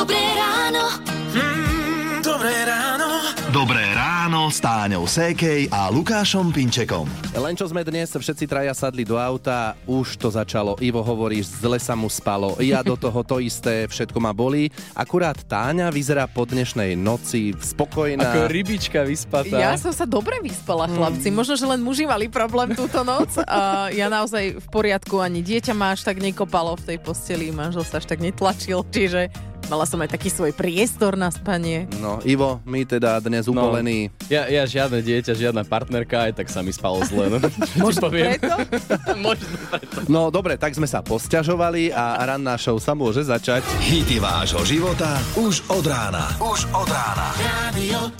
Dobré ráno. Mm, dobré ráno. Dobré ráno s Táňou Sékej a Lukášom Pinčekom. Len čo sme dnes všetci traja sadli do auta, už to začalo. Ivo hovoríš, zle sa mu spalo. Ja do toho to isté, všetko ma bolí. Akurát Táňa vyzerá po dnešnej noci spokojná. Ako rybička vyspatá. Ja som sa dobre vyspala, chlapci. Možno, že len muži mali problém túto noc. A ja naozaj v poriadku, ani dieťa ma až tak nekopalo v tej posteli, manžel sa až tak netlačil, čiže mala som aj taký svoj priestor na spanie. No, Ivo, my teda dnes No. upolení. Ja, ja žiadne dieťa, žiadna partnerka, aj tak sa mi spalo zle. No. Možno preto? Možno preto. No dobre, tak sme sa posťažovali a ranná show sa môže začať. Hity vášho života už od rána. Už od rána. Radio.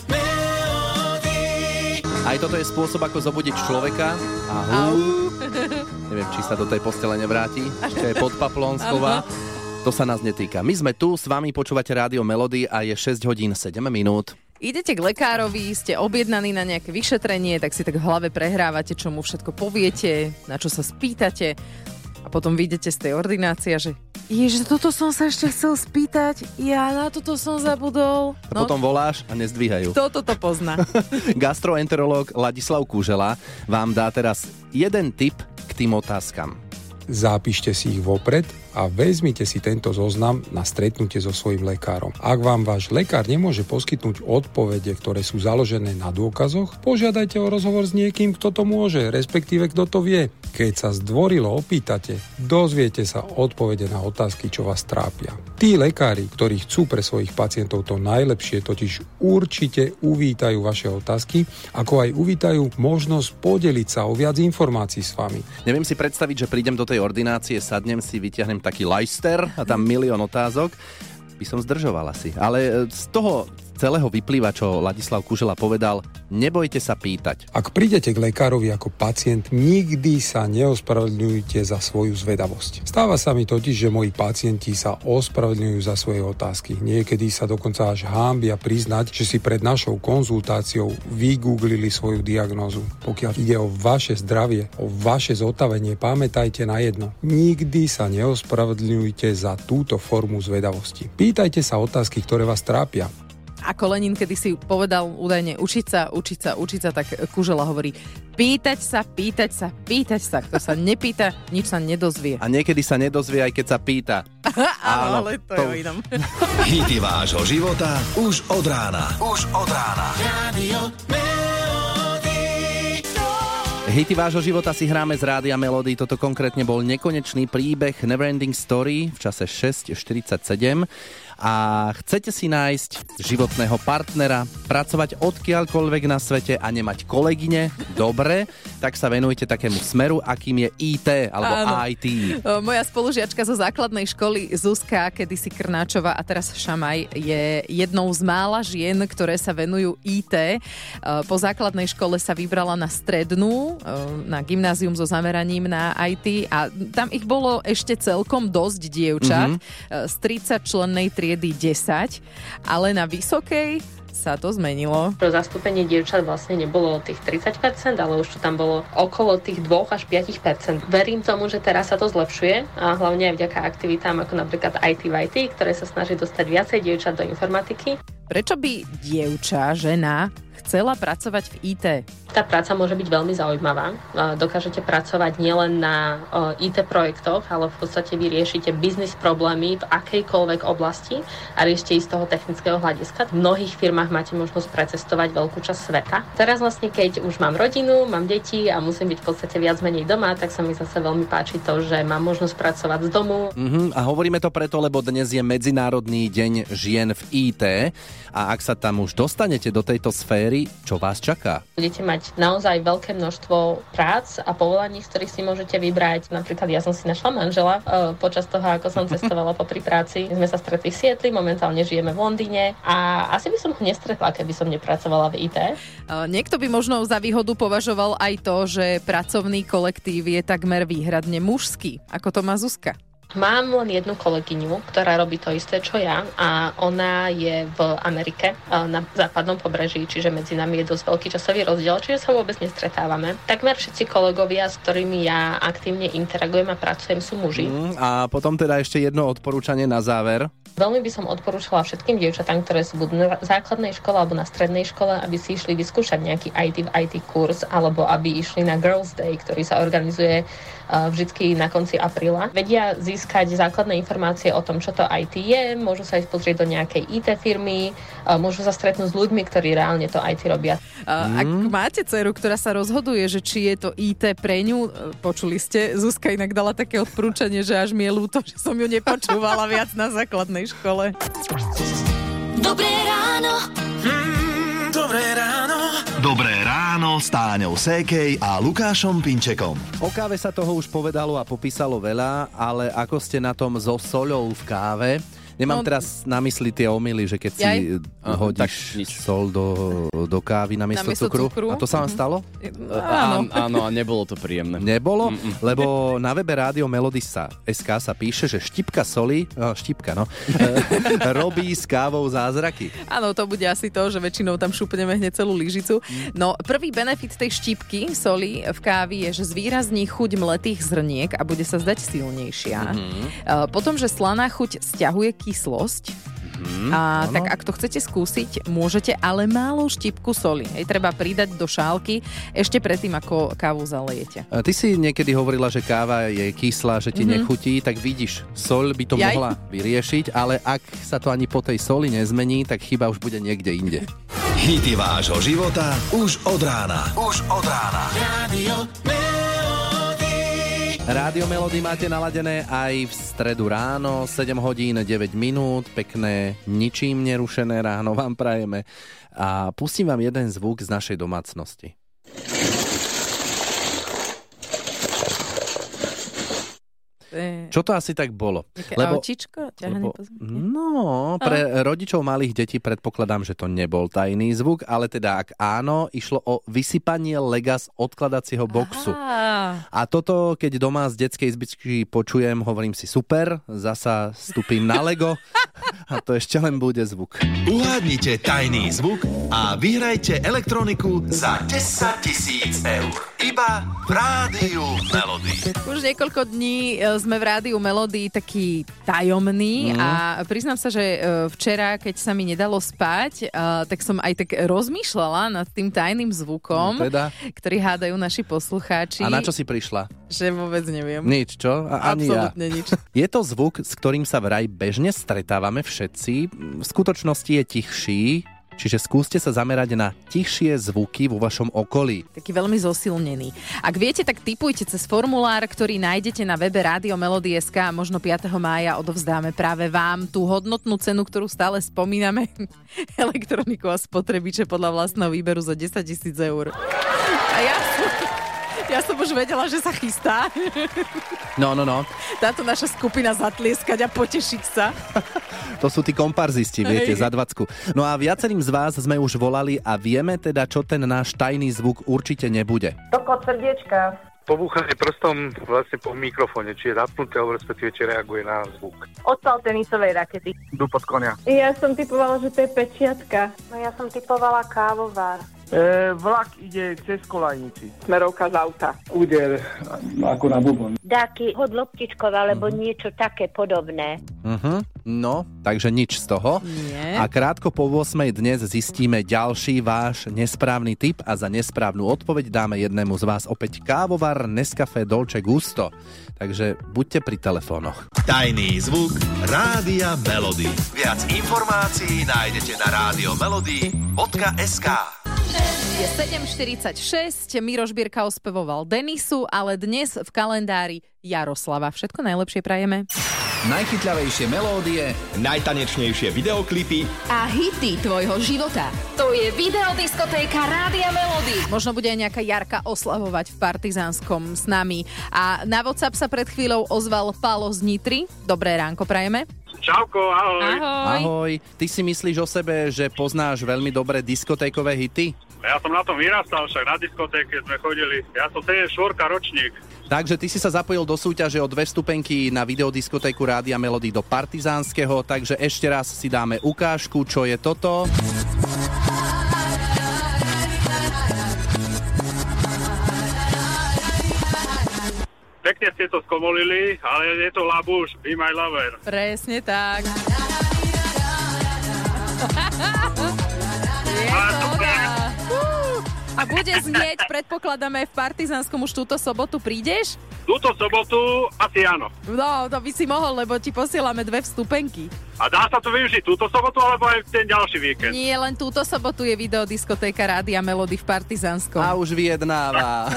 Aj toto je spôsob, ako zobudiť človeka. Ahu. Neviem, či sa do tej postele nevráti. Ešte je pod Paplonsková. To sa nás netýka. My sme tu, s vami počúvate Rádio Melody a je 6 hodín 7 minút. Idete k lekárovi, ste objednaní na nejaké vyšetrenie, tak si tak v hlave prehrávate, čo mu všetko poviete, na čo sa spýtate a potom vyjdete z tej ordinácie, že Ježiš, toto som sa ešte chcel spýtať, ja na toto som zabudol. A potom voláš a nezdvíhajú. Kto toto pozná? Gastroenterológ Ladislav Kúžela vám dá teraz jeden tip k tým otázkam. Zapíšte si ich vopred a vezmite si tento zoznam na stretnutie so svojím lekárom. Ak vám váš lekár nemôže poskytnúť odpovede, ktoré sú založené na dôkazoch, požiadajte o rozhovor s niekým, kto to môže, respektíve kto to vie. Keď sa zdvorilo opýtate, dozviete sa odpovede na otázky, čo vás trápia. Tí lekári, ktorí chcú pre svojich pacientov to najlepšie, totiž určite uvítajú vaše otázky, ako aj uvítajú možnosť podeliť sa o viac informácií s vami. Neviem si predstaviť, že prídem do tej ordinácie, sadnem si, vyťahnem taký Leister a tam milión otázok. By som zdržoval asi. Ale z toho celého vyplýva, čo Ladislav Kužela povedal, nebojte sa pýtať. Ak prídete k lekárovi ako pacient, nikdy sa neospravedlňujte za svoju zvedavosť. Stáva sa mi totiž, že moji pacienti sa ospravedlňujú za svoje otázky. Niekedy sa dokonca až hámbia priznať, že si pred našou konzultáciou vygooglili svoju diagnózu. Pokiaľ ide o vaše zdravie, o vaše zotavenie, pamätajte na jedno. Nikdy sa neospravedlňujte za túto formu zvedavosti. Pýtajte sa otázky, ktoré vás trápia. Ako Lenin kedy si povedal údajne učiť sa, učiť sa, učiť sa, tak Kužela hovorí pýtať sa, pýtať sa, pýtať sa. Kto sa nepýta, nič sa nedozvie. A niekedy sa nedozvie, aj keď sa pýta. Áno, ale to, to je inom. Hity vášho života už od rána. Už od rána. Radio. Hity vášho života si hráme z Rádia Melody. Toto konkrétne bol nekonečný príbeh Neverending Story v čase 6.47 a chcete si nájsť životného partnera, pracovať odkiaľkoľvek na svete a nemať kolegyne, dobre, tak sa venujte takému smeru, akým je IT alebo Áno. IT. Moja spolužiačka zo základnej školy Zuzka, kedysi Krnáčová a teraz Šamaj, je jednou z mála žien, ktoré sa venujú IT. Po základnej škole sa vybrala na strednú, na gymnázium so zameraním na IT a tam ich bolo ešte celkom dosť dievčat, mm-hmm. z 30 člennej triedy 10, ale na vysokej sa to zmenilo. Zastúpenie dievčat vlastne nebolo tých 30%, ale už to tam bolo okolo tých 2 až 5%. Verím tomu, že teraz sa to zlepšuje a hlavne aj vďaka aktivitám ako napríklad IT IT, ktoré sa snaží dostať viacej dievčat do informatiky. Prečo by dievča, žena chcela pracovať v IT? Tá práca môže byť veľmi zaujímavá. Dokážete pracovať nielen na IT projektoch, ale v podstate vy riešite biznis problémy v akejkoľvek oblasti a riešite ich z toho technického hľadiska. V mnohých firmách máte možnosť precestovať veľkú časť sveta. Teraz vlastne, keď už mám rodinu, mám deti a musím byť v podstate viac menej doma, tak sa mi zase veľmi páči to, že mám možnosť pracovať z domu, Mhm, a hovoríme to preto, lebo dnes je Medzinárodný deň žien v IT a ak sa tam už dostanete do tejto sféry, čo vás čaká? Budete mať naozaj veľké množstvo prác a povolaní, z ktorých si môžete vybrať. Napríklad ja som si našla manžela e, počas toho, ako som cestovala po pri práci. My sme sa stretli v Sietli, momentálne žijeme v Londýne a asi by som ho nestretla, keby som nepracovala v IT. E, Niekto by možno za výhodu považoval aj to, že pracovný kolektív je takmer výhradne mužský, ako to má Zuzka. Mám len jednu kolegyňu, ktorá robí to isté, čo ja a ona je v Amerike e, na západnom pobreží, čiže medzi nami je dosť veľký časový rozdiel, čiže sa vôbec nestretávame. Takmer všetci kolegovia, s ktorými ja aktívne interagujem a pracujem, sú muži. Mm, a potom teda ešte jedno odporúčanie na záver. Veľmi by som odporúčala všetkým dievčatám, ktoré sú buď na základnej škole alebo na strednej škole, aby si išli vyskúšať nejaký IT v IT kurz alebo aby išli na Girls Day, ktorý sa organizuje uh, vždy na konci apríla. Vedia získať základné informácie o tom, čo to IT je, môžu sa ísť pozrieť do nejakej IT firmy, môžu sa stretnúť s ľuďmi, ktorí reálne to IT robia. A Ak máte dceru, ktorá sa rozhoduje, že či je to IT pre ňu, e, počuli ste, Zuzka inak dala také odporúčanie, že až mi je ľúto, že som ju nepočúvala viac na základnej škole. Dobré ráno. Mm, dobré ráno. Dobré ráno s Táňou Sékej a Lukášom Pinčekom. O káve sa toho už povedalo a popísalo veľa, ale ako ste na tom so soľou v káve? Nemám No- teraz na mysli tie omily, že keď si Jaj. eh, Aha, hodíš tak sol do, do kávy namiesto, Namiesto cukru. cukru. A to sa vám stalo? Áno. Áno. áno, a nebolo to príjemné. Nebolo, lebo na webe Rádio Melody sa SK sa píše, že štipka soli, no, štipka, no, robí s kávou zázraky. Áno, to bude asi to, že väčšinou tam šupneme hneď celú lyžicu. No, prvý benefit tej štipky soli v kávi je, že zvýrazní chuť mletých zrniek a bude sa zdať silnejšia. Mm-hmm. Potom, že slaná chuť stiahuje kyslosť. Mm, a áno. tak ak to chcete skúsiť, môžete, ale málo štipku soli. Hej, treba pridať do šálky ešte predtým, ako kávu zalejete. A Ty si niekedy hovorila, že káva je kyslá, že ti mm-hmm. nechutí, tak vidíš, sol by to Jaj. mohla vyriešiť, ale ak sa to ani po tej soli nezmení, tak chyba už bude niekde inde. Hity vášho života už od rána. Už od rána. Radio. Rádio Melody máte naladené aj v stredu ráno, 7 hodín 9 minút, pekné, ničím nerušené ráno vám prajeme. A pustím vám jeden zvuk z našej domácnosti. To je Čo to asi tak bolo? Také Lebo, po zemi? no, pre rodičov malých detí predpokladám, že to nebol tajný zvuk, ale teda ak áno, išlo o vysypanie lega z odkladacieho boxu. Á, A toto, keď doma z detskej izbičky počujem, hovorím si super, zasa stupím na Lego a to ešte len bude zvuk. Uhádnite tajný zvuk a vyhrajte elektroniku za 10 tisíc eur. Iba v Rádiu Melody. Už niekoľko dní e, sme v rádiu Melody taký tajomný Mhm. a priznám sa, že e, včera, keď sa mi nedalo spať, e, tak som aj tak rozmýšľala nad tým tajným zvukom, No teda? ktorý hádajú naši poslucháči. A na čo si prišla? Že vôbec neviem. Nič, čo? A, ani ja. Absolútne nič. Je to zvuk, s ktorým sa vraj bežne stretávame všetci. V skutočnosti je tichší, čiže skúste sa zamerať na tichšie zvuky vo vašom okolí. Taký veľmi zosilnený. Ak viete, tak typujte cez formulár, ktorý nájdete na webe Rádio Melody.sk a možno 5. mája odovzdáme práve vám tú hodnotnú cenu, ktorú stále spomíname. Elektroniku a spotrebiče podľa vlastného výberu za 10 tisíc eur. A ja ja som už vedela, že sa chystá No, no, no. táto naša skupina zatlieskať a potešiť sa. To sú tí komparzisti, viete, Hej. za dvacku. No a viacerým z vás sme už volali a vieme teda, čo ten náš tajný zvuk určite nebude. Tokot srdiečka. pobúchanie prstom vlastne po mikrofóne, či je zapnuté, alebo respektíve či reaguje na zvuk. Odpal tenisovej rakety. Dupot konia. Ja som typovala, že to je pečiatka. No ja som typovala kávovár. E, vlak ide cez kolajnici. Smerovka z auta. Úder ako na bubon. Dáky hod loptičkov alebo niečo také podobné. Uh-huh. No, takže nič z toho. Nie. A krátko po 8 dnes zistíme ďalší váš nesprávny tip a za nesprávnu odpoveď dáme jednému z vás opäť kávovar Nescafe Dolce Gusto. Takže buďte pri telefónoch. Tajný zvuk Rádia Melody. Viac informácií nájdete na radiomelody.sk Je 7.46, Miroš Birka ospevoval Denisu, ale dnes v kalendári Jaroslava. Všetko najlepšie prajeme. Najchytľavejšie melódie, najtanečnejšie videoklipy A hity tvojho života. To je videodiskotéka Rádia Melody. Možno bude aj nejaká Jarka oslavovať v Partizánskom s nami. A na WhatsApp sa pred chvíľou ozval Pálo z Nitry. Dobré ránko prajeme. Čauko, ahoj. Ahoj. Ahoj, ty si myslíš o sebe, že poznáš veľmi dobre diskotékové hity? Ja som na tom vyrastal, však na diskotéke sme chodili. Ja som 74 ročník. Takže ty si sa zapojil do súťaže o dve stupenky na videodiskotéku Rádia Melody do Partizánskeho, takže ešte raz si dáme ukážku, čo je toto. Pekne ste to skomolili, ale je to Labuš, Be My Lover. Presne tak. Yeah. To bude znieť, predpokladáme, v Partizánskom už túto sobotu prídeš? Túto sobotu asi áno. No, to by si mohol, lebo ti posielame dve vstupenky. A dá sa to využiť túto sobotu, alebo aj ten ďalší víkend? Nie, len túto sobotu je videodiskotéka Rádia Melody v Partizánskom. A už vyjednáva.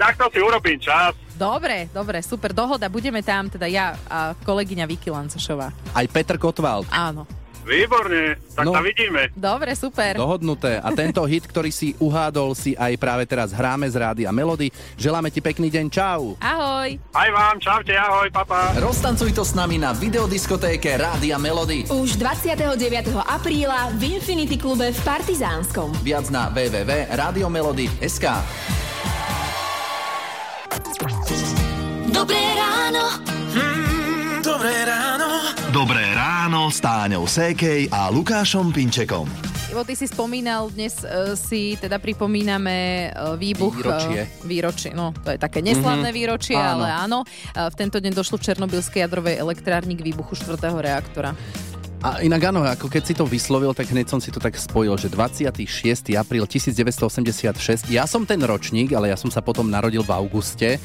tak to si urobím čas. Dobre, dobre, super, dohoda. Budeme tam, teda ja a kolegyňa Vicky Lancošová. Aj Petr Kotwald. Áno. Výborne, tak No. sa vidíme. Dobre, super. Dohodnuté. A tento hit, ktorý si uhádol, si aj práve teraz hráme z rády a melody. Želáme ti pekný deň. Čau. Ahoj. Aj vám, čaute, ahoj, papa. Roztancuj to s nami na videodiskotéke Rádia Melody. Už 29. apríla v Infinity klube v Partizánskom. Viac na www.radiomelody.sk Dobré ráno. Mm, dobré ráno. Dobré ráno s Táňou Sékej a Lukášom Pinčekom. Ivo, ty si spomínal, dnes uh, si teda pripomíname uh, výbuch... Výročie. Uh, výročie, no to je také neslavné Mhm. výročie, Áno. ale áno. Uh, v tento deň došlo v Černobylskej jadrovej elektrárni k výbuchu štvrtého reaktora. A inak áno, ako keď si to vyslovil, tak hneď som si to tak spojil, že 26. apríl 1986, ja som ten ročník, ale ja som sa potom narodil v auguste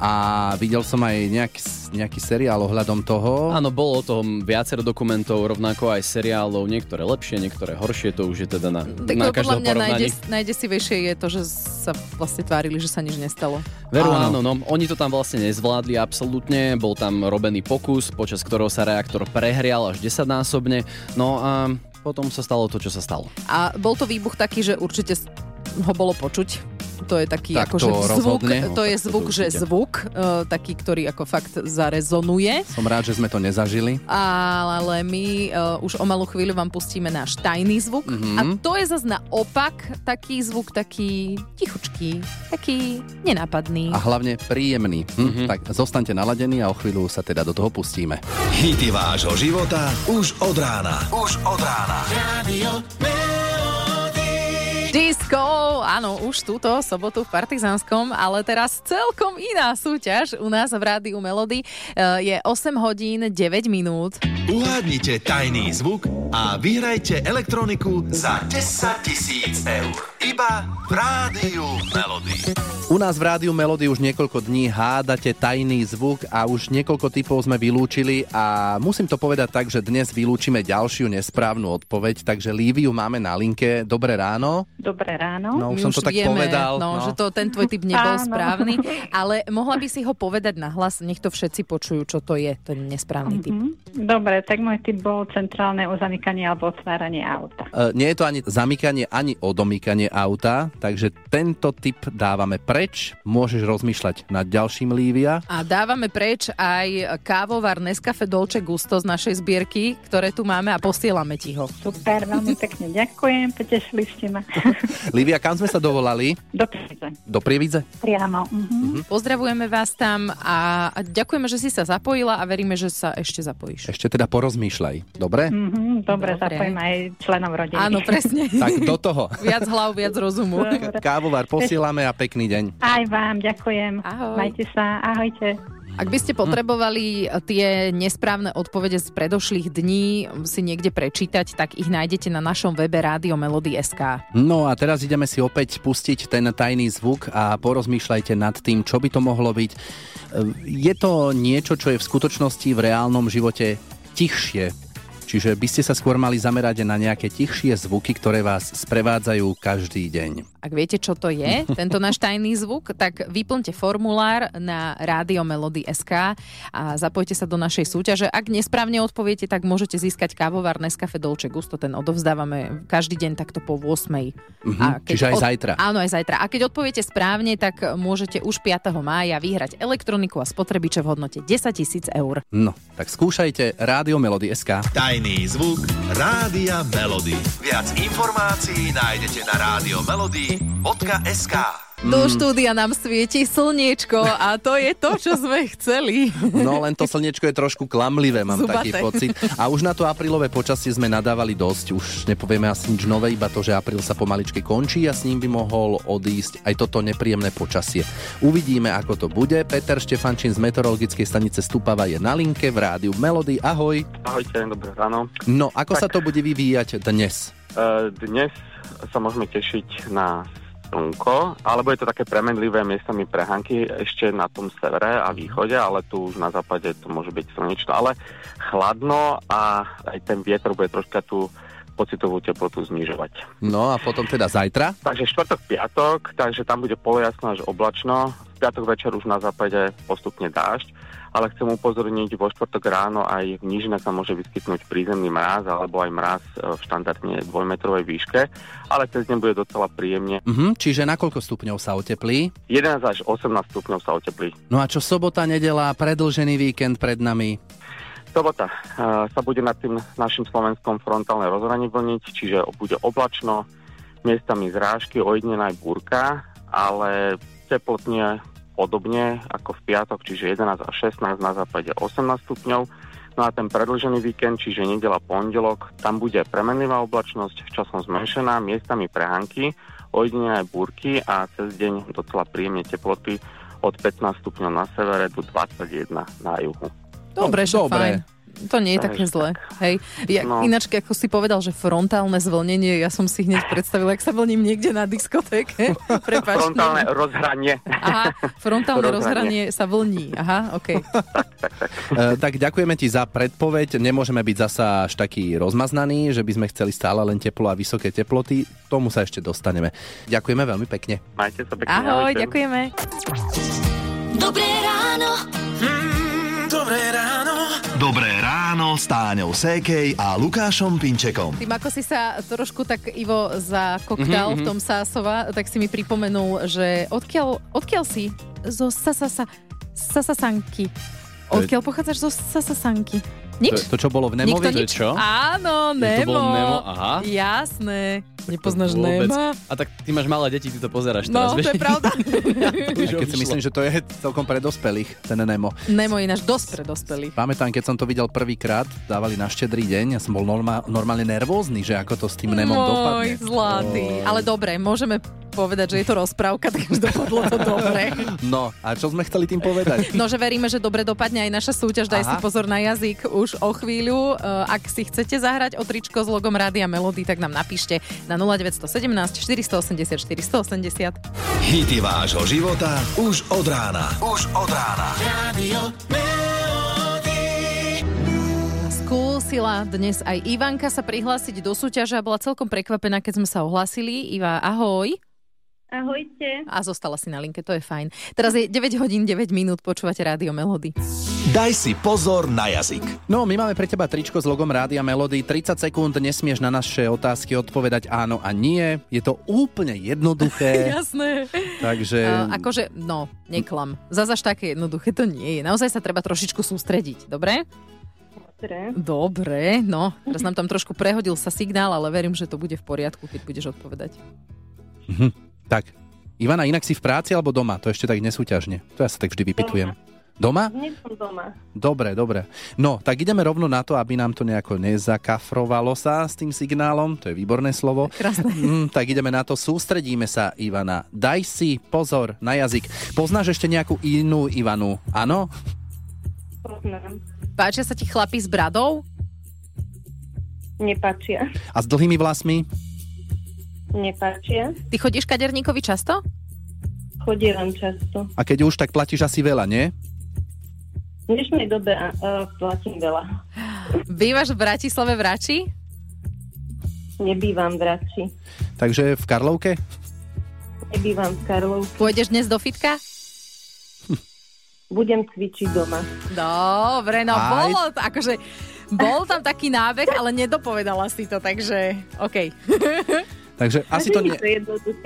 a videl som aj nejaký, nejaký seriál ohľadom toho. Áno, bolo o tom viacero dokumentov, rovnako aj seriálov, niektoré lepšie, niektoré horšie, to už je teda na, Tak na podľa každého mňa porovnaní. najdes, najdesivejšie je to, že sa vlastne tvárili, že sa nič nestalo. Veru Áno. áno. no. Oni to tam vlastne nezvládli absolútne, bol tam robený pokus, počas ktorého sa reaktor prehrial až 10-násobne, no a potom sa stalo to, čo sa stalo. A bol to výbuch taký, že určite ho bolo počuť. To je taký Tak akože to zvuk, rozhodne. to je No, to zvuk, že zvuk, uh, taký, ktorý ako fakt zarezonuje. Som rád, že sme to nezažili. Ale my uh, už o malú chvíľu vám pustíme náš tajný zvuk. Mhm. A to je zase naopak taký zvuk, taký tichučký, taký nenápadný. A hlavne príjemný. Hm? Tak zostaňte naladení a o chvíľu sa teda do toho pustíme. Hity vášho života už od rána. Už od rána. Radio áno, už túto sobotu v Partizánskom, ale teraz celkom iná súťaž u nás v Rádiu Melody. Eh, Je 8 hodín 9 minút. Uhádnite tajný zvuk a vyhrajte elektroniku za 10 tisíc eur. Iba v Rádiu Melody. U nás v Rádiu Melody už niekoľko dní hádate tajný zvuk a už niekoľko typov sme vylúčili a musím to povedať tak, že dnes vylúčime ďalšiu nesprávnu odpoveď, takže Líviu máme na linke. Dobré ráno. Dobré ráno. No, už som to tak vieme, povedal. No, no. že to ten tvoj typ nebol Áno. správny, ale mohla by si ho povedať na hlas, nech to všetci počujú, čo to je, ten nesprávny typ. Mhm. Dobre, tak môj typ bol centrálne uzamykanie alebo otváranie auta. E, Nie je to ani zamykanie, ani odomykanie auta, takže tento typ dávame preč. Môžeš rozmýšľať nad ďalším Lívia. A dávame preč aj kávovar Nescafe Dolce Gusto z našej zbierky, ktoré tu máme a posielame ti ho. Super, veľmi pekne ďakujem, potešili ste ma. Lívia, kam sme sa dovolali? Do príze. Do Prievidze? Priamo. Mhm. Pozdravujeme vás tam a ďakujeme, že si sa zapojila a veríme, že sa ešte zapojíš. Ešte teda porozmýšľaj. Dobre? Mhm, dobre, Dobre. zapojím aj členov rodiny. Áno, presne. Tak do toho. Viac hlav, viac rozumu. Kávovar posielame a pekný deň. Aj vám, ďakujem. Ahoj. Majte sa, ahojte. Ak by ste potrebovali tie nesprávne odpovede z predošlých dní si niekde prečítať, tak ich nájdete na našom webe Rádio Melody.sk. No a teraz ideme si opäť pustiť ten tajný zvuk a porozmýšľajte nad tým, čo by to mohlo byť. E, Je to niečo, čo je v skutočnosti v reálnom živote tichšie. Čiže by ste sa skôr mali zamerať na nejaké tichšie zvuky, ktoré vás sprevádzajú každý deň. Ak viete, čo to je, tento náš tajný zvuk, tak vyplňte formulár na radiomelody.sk a zapojte sa do našej súťaže. Ak nesprávne odpoviete, tak môžete získať kávovar Nescafe Dolce Gusto. Ten odovzdávame každý deň takto po 8. Mhm, čiže aj zajtra. Áno, aj zajtra. A keď odpoviete správne, tak môžete už 5. mája vyhrať elektroniku a spotrebiče v hodnote 10 tisíc eur. No, tak skúšajte Rádio Melody.sk. Tajný zvuk Rádia Melody. Viac informácií nájdete na radiomelody.sk Do Mm. štúdia nám svieti slniečko a to je to, čo sme chceli. No len to slniečko je trošku klamlivé, mám Zubaté. taký pocit. A už na to aprílové počasie sme nadávali dosť. Už nepovieme asi nič nové, iba to, že apríl sa pomaličky končí a s ním by mohol odísť aj toto nepríjemné počasie. Uvidíme, ako to bude. Peter Štefančín z meteorologickej stanice Stupava je na linke v rádiu Melody. Ahoj. Ahojte, dobré ráno. No, ako sa to bude vyvíjať dnes? E, Dnes sa môžeme tešiť na slnko, alebo je to také premenlivé miestami prehánky ešte na tom severe a východe, ale tu už na západe to môže byť slnečno, ale chladno a aj ten vietor bude troška tú pocitovú teplotu znižovať. No a potom teda zajtra? Takže štvrtok, piatok, takže tam bude polojasno až oblačno. V piatok večer už na západe postupne dážď, ale chcem upozorniť, vo štvrtok ráno aj v nížine sa môže vyskytnúť prízemný mráz alebo aj mráz e, v štandardne dvojmetrovej výške, ale cez deň bude docela príjemne. Mhm, čiže na koľko stupňov sa oteplí? 11 až 18 stupňov sa oteplí. No a čo sobota, nedela, predlžený víkend pred nami? Sobota e, sa bude nad tým našim slovenskom frontálne rozhranie vlniť, čiže bude oblačno, miestami zrážky, ojednená aj búrka, ale teplotne podobne ako v piatok, čiže 11 až 16, na západe 18 stupňov. No a ten predlžený víkend, čiže nedela pondelok, tam bude premenlivá oblačnosť, časom zmenšená, miestami prehánky, ojednené aj búrky a cez deň docela príjemne teploty od 15 stupňov na severe do 21 na juhu. Dobre, že dobre. To nie je také zlé. Hej. Ja, No. Ináč, ako si povedal, že frontálne zvlnenie, ja som si hneď predstavila, ak sa vlním niekde na diskotéke. Prepač. Frontálne neviem. rozhranie. Aha, frontálne rozhranie Rozhranie. sa vlní. Aha, OK. E, tak ďakujeme ti za predpoveď. Nemôžeme byť zasa až taký rozmaznaný, že by sme chceli stále len teplo a vysoké teploty. Tomu sa ešte dostaneme. Ďakujeme veľmi pekne. Majte sa pekne. Ahoj, ahojte. ďakujeme. Dobré ráno. Dobré ráno. Dobré ráno s Táňou Sékej a Lukášom Pinčekom. Tým, ako si sa trošku tak Ivo zakoktal Mhm, v tom Sásova, tak si mi pripomenul, že odkiaľ, odkiaľ si? Zo Sasasa, Sasasanky. Odkiaľ pochádzaš zo Sasasanky? Nič? To, to čo bolo v Nikto Nemovi? nič? Áno, Je to Nemo. bolo Nemo, aha. Jasné. Nepoznáš. Nema? A tak ty máš malé deti, ty to pozeráš No, teraz, to je pravda. Keď si myslím, že to je celkom pre dospelých, ten Nemo. Nemo je náš dosť pre dospelých. Pamätám, keď som to videl prvýkrát, dávali na štedrý deň, ja som bol norma- normálne nervózny, že ako to s tým Nemom dopadne. Môj zlatý. Ale dobre, môžeme povedať, že je to rozprávka, takže dopadlo to dobre. No, a čo sme chceli tým povedať? No, že veríme, že dobre dopadne aj naša súťaž. Daj Aha. si pozor na jazyk už o chvíľu. Uh, Ak si chcete zahrať o tričko s logom Rádia Melody, tak nám napíšte na 0917 480 480. Hity vášho života už od rána. Už od rána. Radio Skúsila dnes aj Ivanka sa prihlásiť do súťaže a bola celkom prekvapená, keď sme sa ohlásili. Iva, ahoj. Ahojte. A zostala si na linke, to je fajn. Teraz je 9 hodín 9 minút, počúvate Rádio Melody. Daj si pozor na jazyk. No, my máme pre teba tričko s logom Rádia Melody. 30 sekúnd nesmieš na naše otázky odpovedať áno a nie. Je to úplne jednoduché. Jasné. takže... Uh, akože, no, neklam. Zas až také jednoduché to nie je. Naozaj sa treba trošičku sústrediť, dobre? Dobre. Dobre, no. Teraz nám tam trošku prehodil sa signál, ale verím, že to bude v poriadku, keď budeš odpovedať. Mhm. Tak, Ivana, inak si v práci alebo doma? To ešte tak nesúťažne. To ja sa tak vždy vypitujem. Doma? Dnes som doma. Dobre, dobre. No, tak ideme rovno na to, aby nám to nejako nezakafrovalo sa s tým signálom. To je výborné slovo. Krásne. Mm, tak ideme na to. Sústredíme sa, Ivana. Daj si pozor na jazyk. Poznáš ešte nejakú inú Ivanu? Áno? Poznám. Páčia sa ti chlapi s bradou? Nepáčia. A s dlhými vlasmi? Nepáčia. Ty chodíš kaderníkovi často? Chodievam často. A keď už, tak platíš asi veľa, nie? V dnešnej dobe a, a, platím veľa. Bývaš v Bratislave v Rači? Nebývam v Rači. Takže v Karlovke? Nebývam v Karlovke. Pôjdeš dnes do fitka? Budem cvičiť doma. Dobre, no Aj. bolo to, akože bol tam taký nábeh, ale nedopovedala si to, takže OK. Takže asi to nie...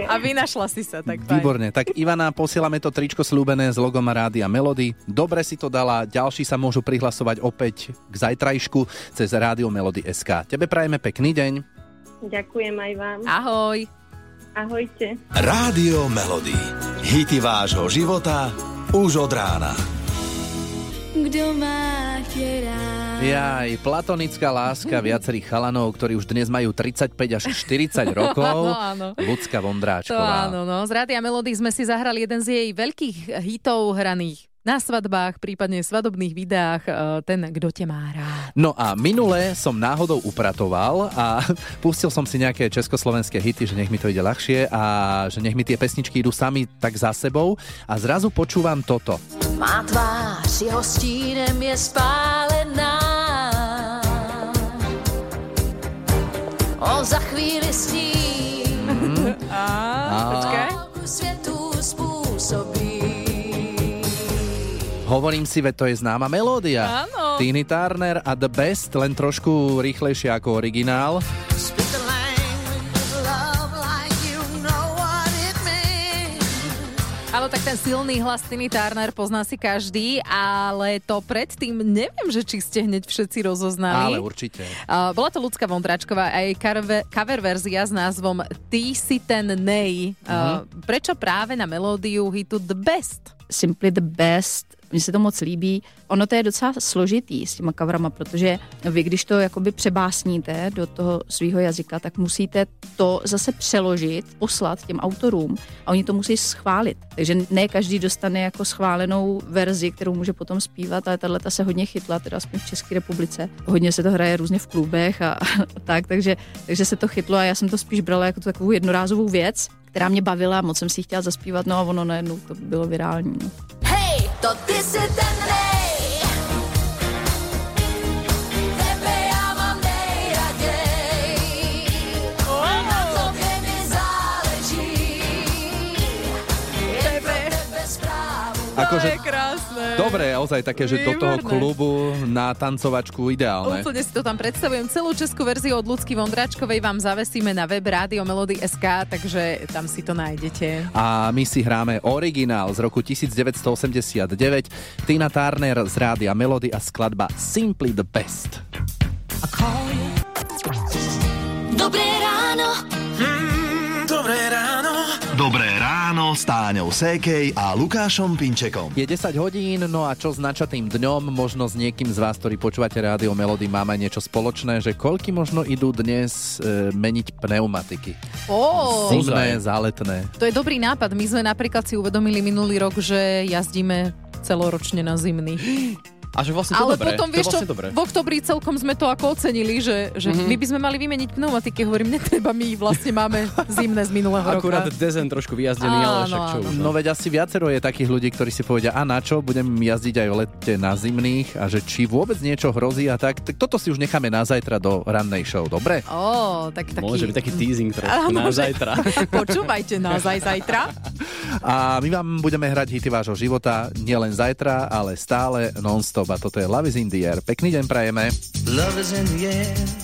A vynašla si sa, tak. Výborne. Tak Ivana, posielame to tričko slúbené s logom Rádia Melody. Dobre si to dala, ďalší sa môžu prihlasovať opäť k zajtrajšku cez Rádio Melody SK. Tebe prajeme pekný deň. Ďakujem aj vám. Ahoj. Ahojte. Rádio Melody. Hity vášho života už od rána. Kdo má tě rád? Jaj, platonická láska viacerých chalanov, ktorí už dnes majú 35 až 40 rokov. Áno. Ľudská To Vondráčková. áno, no. Z Rádia Melody sme si zahrali jeden z jej veľkých hitov hraných na svadbách, prípadne svadobných videách, e, ten Kto te má rád. No a minule som náhodou upratoval a pustil som si nejaké československé hity, že nech mi to ide ľahšie a že nech mi tie pesničky idú sami tak za sebou a zrazu počúvam toto. Má tvář jeho stínem je spálená. On za chvíli s ním A, počkaj. světu způsobí. Hovorím si, veď to je známa melódia. Áno. Tiny Turner a The Best, len trošku rýchlejšie ako originál. Áno, tak ten silný hlas Tiny Turner pozná si každý, ale to predtým neviem, že či ste hneď všetci rozoznali. Ale určite. Uh, bola to ľudská Vondráčková a jej cover, verzia s názvom Ty si ten nej. Uh, Prečo práve na melódiu hitu The Best? Simply the best. Mně se to moc líbí. Ono to je docela složitý s těma coverama, protože vy, když to jakoby přebásníte do toho svého jazyka, tak musíte to zase přeložit, poslat těm autorům a oni to musí schválit. Takže ne každý dostane jako schválenou verzi, kterou může potom zpívat, ale tahle se hodně chytla, teda aspoň v České republice. Hodně se to hraje různě v klubech a, a tak, takže, takže se to chytlo a já jsem to spíš brala jako takovou jednorázovou věc, která mě bavila, moc jsem si chtěla zaspívat, no a ono najednou to bylo virální. No. Hej, to ty si ten správu. Akože, krásne. dobre, ozaj také, že do toho Výborné. klubu na tancovačku ideálne. Úplne si to tam predstavujem. Celú českú verziu od Ľudsky Vondráčkovej vám zavesíme na web Rádio Melody SK, takže tam si to nájdete. A my si hráme originál z roku 1989, Tina Turner z Rádia Melody a skladba Simply the Best. Dobré ráno. Mm, dobré ráno. Dobré ráno s Táňou Sékej a Lukášom Pinčekom. Je 10 hodín, no a čo s načatým dňom, možno s niekým z vás, ktorí počúvate Rádio Melody, máme niečo spoločné, že koľky možno idú dnes e, meniť pneumatiky. Ó, Zimné, záletné. to je dobrý nápad. My sme napríklad si uvedomili minulý rok, že jazdíme celoročne na zimný. A že vlastne to Ale dobré. potom, to vieš čo, vlastne dobré. v oktobri celkom sme to ako ocenili, že, že Mhm. my by sme mali vymeniť pneumatiky. Hovorím, netreba, my vlastne máme zimné z minulého Akurát roka. dezen trošku vyjazdený, ale však čo áno. už. No veď asi viacero je takých ľudí, ktorí si povedia, a na čo, budem jazdiť aj v lete na zimných a že či vôbec niečo hrozí a tak, tak toto si už necháme na zajtra do rannej show, dobre? Ó, tak taký... Môže byť taký teasing trošku Áno, na že- zajtra. Počúvajte nás aj zajtra. A my vám budeme hrať hity vášho života nielen zajtra, ale stále non-stop a toto je Love is in the air. Pekný deň prajeme. Love is in the air.